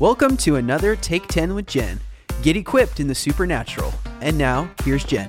Welcome to another Take 10 with Jen. Get equipped in the supernatural. And now, here's Jen.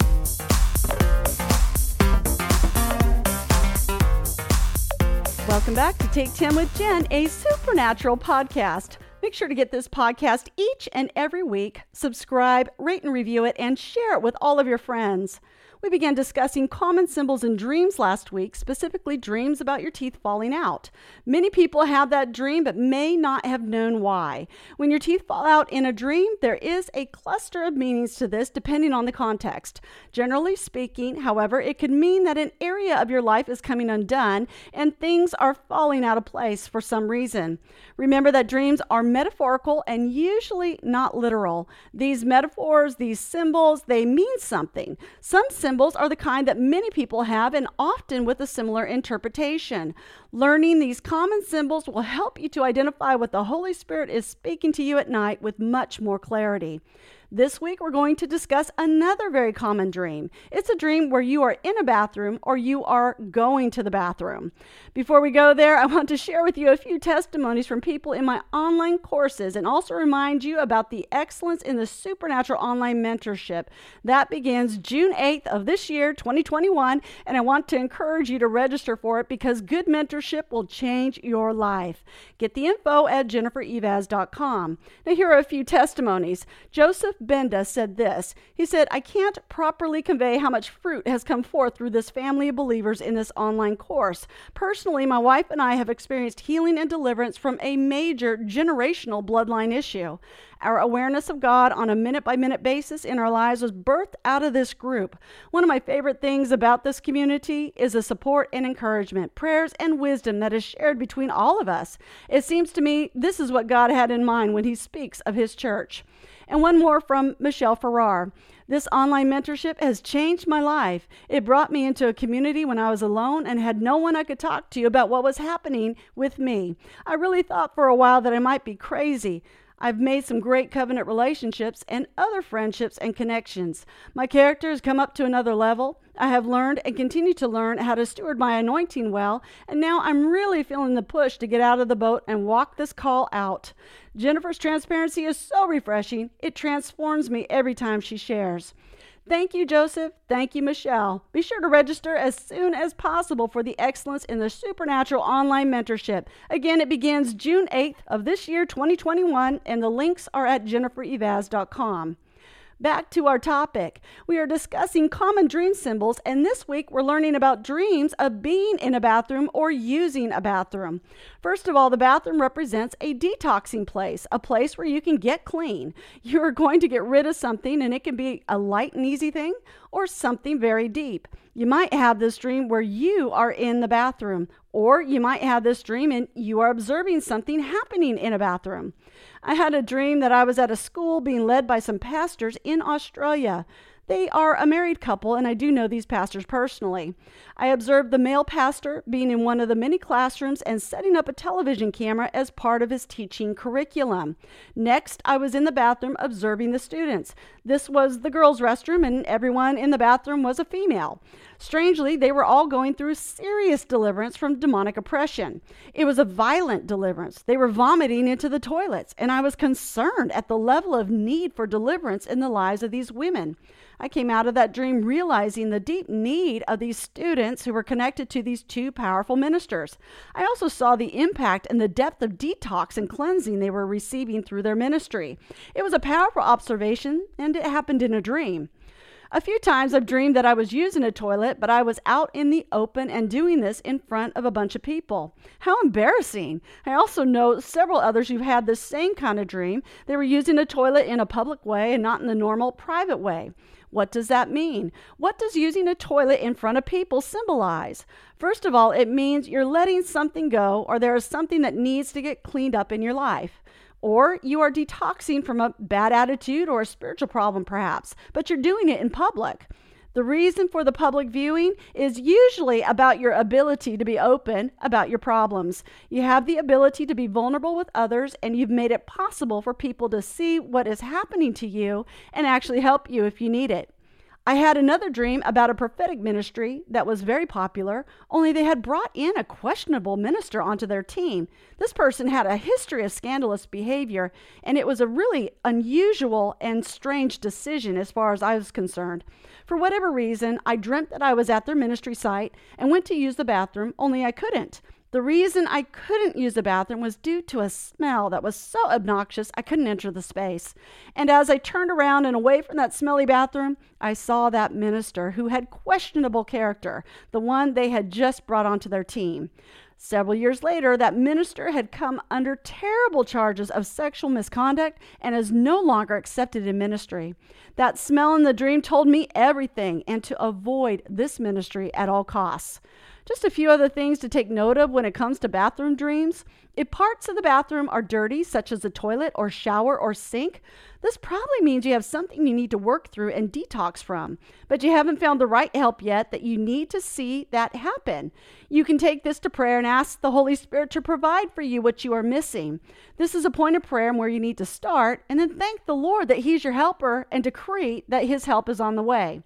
Welcome back to Take 10 with Jen, a supernatural podcast. Make sure to get this podcast each and every week. Subscribe, rate and review it, and share it with all of your friends. We began discussing common symbols in dreams last week, specifically dreams about your teeth falling out. Many people have that dream but may not have known why. When your teeth fall out in a dream, there is a cluster of meanings to this depending on the context. Generally speaking, however, it could mean that an area of your life is coming undone and things are falling out of place for some reason. Remember that dreams are metaphorical and usually not literal. These metaphors, these symbols, they mean something. Some symbols are the kind that many people have and often with a similar interpretation. Learning these common symbols will help you to identify what the Holy Spirit is speaking to you at night with much more clarity. This week, we're going to discuss another very common dream. It's a dream where you are in a bathroom or you are going to the bathroom. Before we go there, I want to share with you a few testimonies from people in my online courses and also remind you about the Excellence in the Supernatural Online Mentorship. That begins June 8th of this year, 2021, and I want to encourage you to register for it because good mentorship will change your life. Get the info at jennifereivaz.com. Now, here are a few testimonies. Joseph Benda said this. He said, I can't properly convey how much fruit has come forth through this family of believers in this online course. Personally, my wife and I have experienced healing and deliverance from a major generational bloodline issue. Our awareness of God on a minute by minute basis in our lives was birthed out of this group. One of my favorite things about this community is the support and encouragement, prayers and wisdom that is shared between all of us. It seems to me this is what God had in mind when He speaks of His church. And one more from Michelle Farrar. This online mentorship has changed my life. It brought me into a community when I was alone and had no one I could talk to about what was happening with me. I really thought for a while that I might be crazy. I've made some great covenant relationships and other friendships and connections. My character has come up to another level. I have learned and continue to learn how to steward my anointing well, and now I'm really feeling the push to get out of the boat and walk this call out. Jennifer's transparency is so refreshing, it transforms me every time she shares. Thank you, Joseph. Thank you, Michelle. Be sure to register as soon as possible for the Excellence in the Supernatural online mentorship. Again, it begins June 8th of this year, 2021, and the links are at jennifereivaz.com. Back to our topic. We are discussing common dream symbols, and this week we're learning about dreams of being in a bathroom or using a bathroom. First of all, the bathroom represents a detoxing place, a place where you can get clean. You are going to get rid of something, and it can be a light and easy thing or something very deep. You might have this dream where you are in the bathroom, or you might have this dream and you are observing something happening in a bathroom. I had a dream that I was at a school being led by some pastors in Australia. They are a married couple, and I do know these pastors personally. I observed the male pastor being in one of the many classrooms and setting up a television camera as part of his teaching curriculum. Next, I was in the bathroom observing the students. This was the girls' restroom, and everyone in the bathroom was a female. Strangely, they were all going through serious deliverance from demonic oppression. It was a violent deliverance. They were vomiting into the toilets, and I was concerned at the level of need for deliverance in the lives of these women. I came out of that dream realizing the deep need of these students who were connected to these two powerful ministers. I also saw the impact and the depth of detox and cleansing they were receiving through their ministry. It was a powerful observation, and it happened in a dream. A few times I've dreamed that I was using a toilet, but I was out in the open and doing this in front of a bunch of people. How embarrassing! I also know several others who've had the same kind of dream. They were using a toilet in a public way and not in the normal private way. What does that mean? What does using a toilet in front of people symbolize? First of all, it means you're letting something go or there is something that needs to get cleaned up in your life. Or you are detoxing from a bad attitude or a spiritual problem, perhaps, but you're doing it in public. The reason for the public viewing is usually about your ability to be open about your problems. You have the ability to be vulnerable with others, and you've made it possible for people to see what is happening to you and actually help you if you need it. I had another dream about a prophetic ministry that was very popular, only they had brought in a questionable minister onto their team. This person had a history of scandalous behavior, and it was a really unusual and strange decision as far as I was concerned. For whatever reason, I dreamt that I was at their ministry site and went to use the bathroom, only I couldn't. The reason I couldn't use the bathroom was due to a smell that was so obnoxious I couldn't enter the space. And as I turned around and away from that smelly bathroom, I saw that minister who had questionable character, the one they had just brought onto their team. Several years later, that minister had come under terrible charges of sexual misconduct and is no longer accepted in ministry. That smell in the dream told me everything and to avoid this ministry at all costs. Just a few other things to take note of when it comes to bathroom dreams. If parts of the bathroom are dirty, such as the toilet or shower or sink, this probably means you have something you need to work through and detox from, but you haven't found the right help yet that you need to see that happen. You can take this to prayer and ask the Holy Spirit to provide for you what you are missing. This is a point of prayer and where you need to start and then thank the Lord that He's your helper and decree that His help is on the way.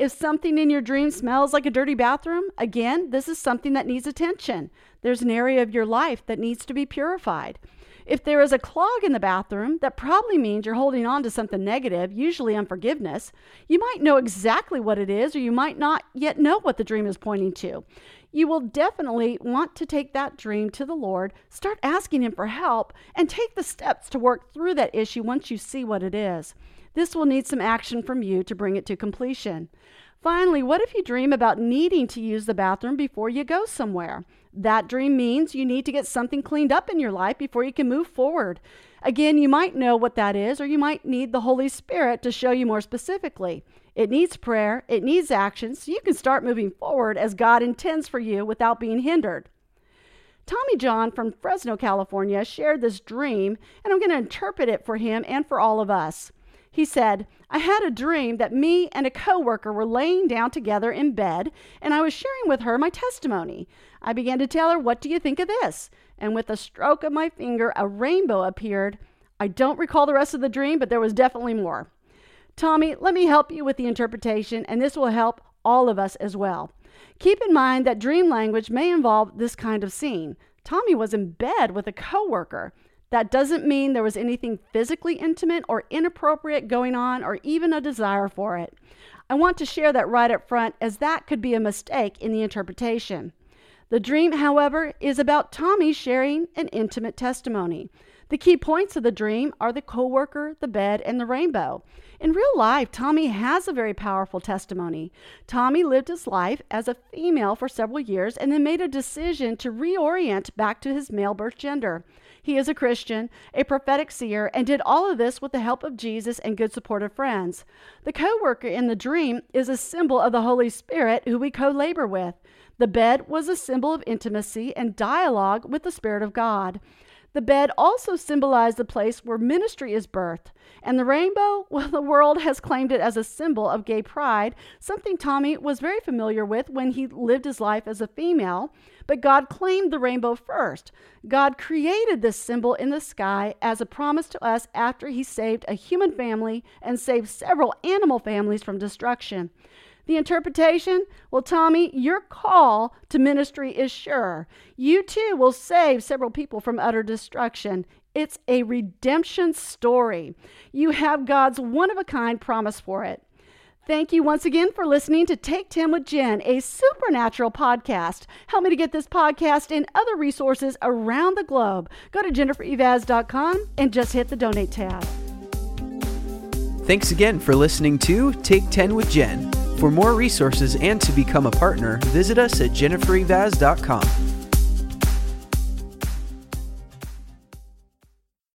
If something in your dream smells like a dirty bathroom, again, this is something that needs attention. There's an area of your life that needs to be purified. If there is a clog in the bathroom, that probably means you're holding on to something negative, usually unforgiveness. You might know exactly what it is, or you might not yet know what the dream is pointing to. You will definitely want to take that dream to the Lord, start asking Him for help, and take the steps to work through that issue once you see what it is. This will need some action from you to bring it to completion. Finally, what if you dream about needing to use the bathroom before you go somewhere? That dream means you need to get something cleaned up in your life before you can move forward. Again, you might know what that is, or you might need the Holy Spirit to show you more specifically. It needs prayer, it needs action, so you can start moving forward as God intends for you without being hindered. Tommy John from Fresno, California shared this dream, and I'm going to interpret it for him and for all of us. He said, I had a dream that me and a coworker were laying down together in bed, and I was sharing with her my testimony. I began to tell her, What do you think of this? And with a stroke of my finger, a rainbow appeared. I don't recall the rest of the dream, but there was definitely more. Tommy, let me help you with the interpretation, and this will help all of us as well. Keep in mind that dream language may involve this kind of scene. Tommy was in bed with a coworker. That doesn't mean there was anything physically intimate or inappropriate going on or even a desire for it. I want to share that right up front as that could be a mistake in the interpretation. The dream, however, is about Tommy sharing an intimate testimony. The key points of the dream are the coworker, the bed, and the rainbow. In real life, Tommy has a very powerful testimony. Tommy lived his life as a female for several years and then made a decision to reorient back to his male birth gender. He is a Christian, a prophetic seer, and did all of this with the help of Jesus and good supportive friends. The co-worker in the dream is a symbol of the Holy Spirit who we co-labor with. The bed was a symbol of intimacy and dialogue with the Spirit of God. The bed also symbolized the place where ministry is birthed. And the rainbow, well, the world has claimed it as a symbol of gay pride, something Tommy was very familiar with when he lived his life as a female. But God claimed the rainbow first. God created this symbol in the sky as a promise to us after he saved a human family and saved several animal families from destruction. The interpretation? Well, Tommy, your call to ministry is sure. You too will save several people from utter destruction. It's a redemption story. You have God's one of a kind promise for it. Thank you once again for listening to Take 10 with Jen, a supernatural podcast. Help me to get this podcast and other resources around the globe. Go to jennifereivaz.com and just hit the donate tab. Thanks again for listening to Take 10 with Jen. For more resources and to become a partner, visit us at jennifereivaz.com.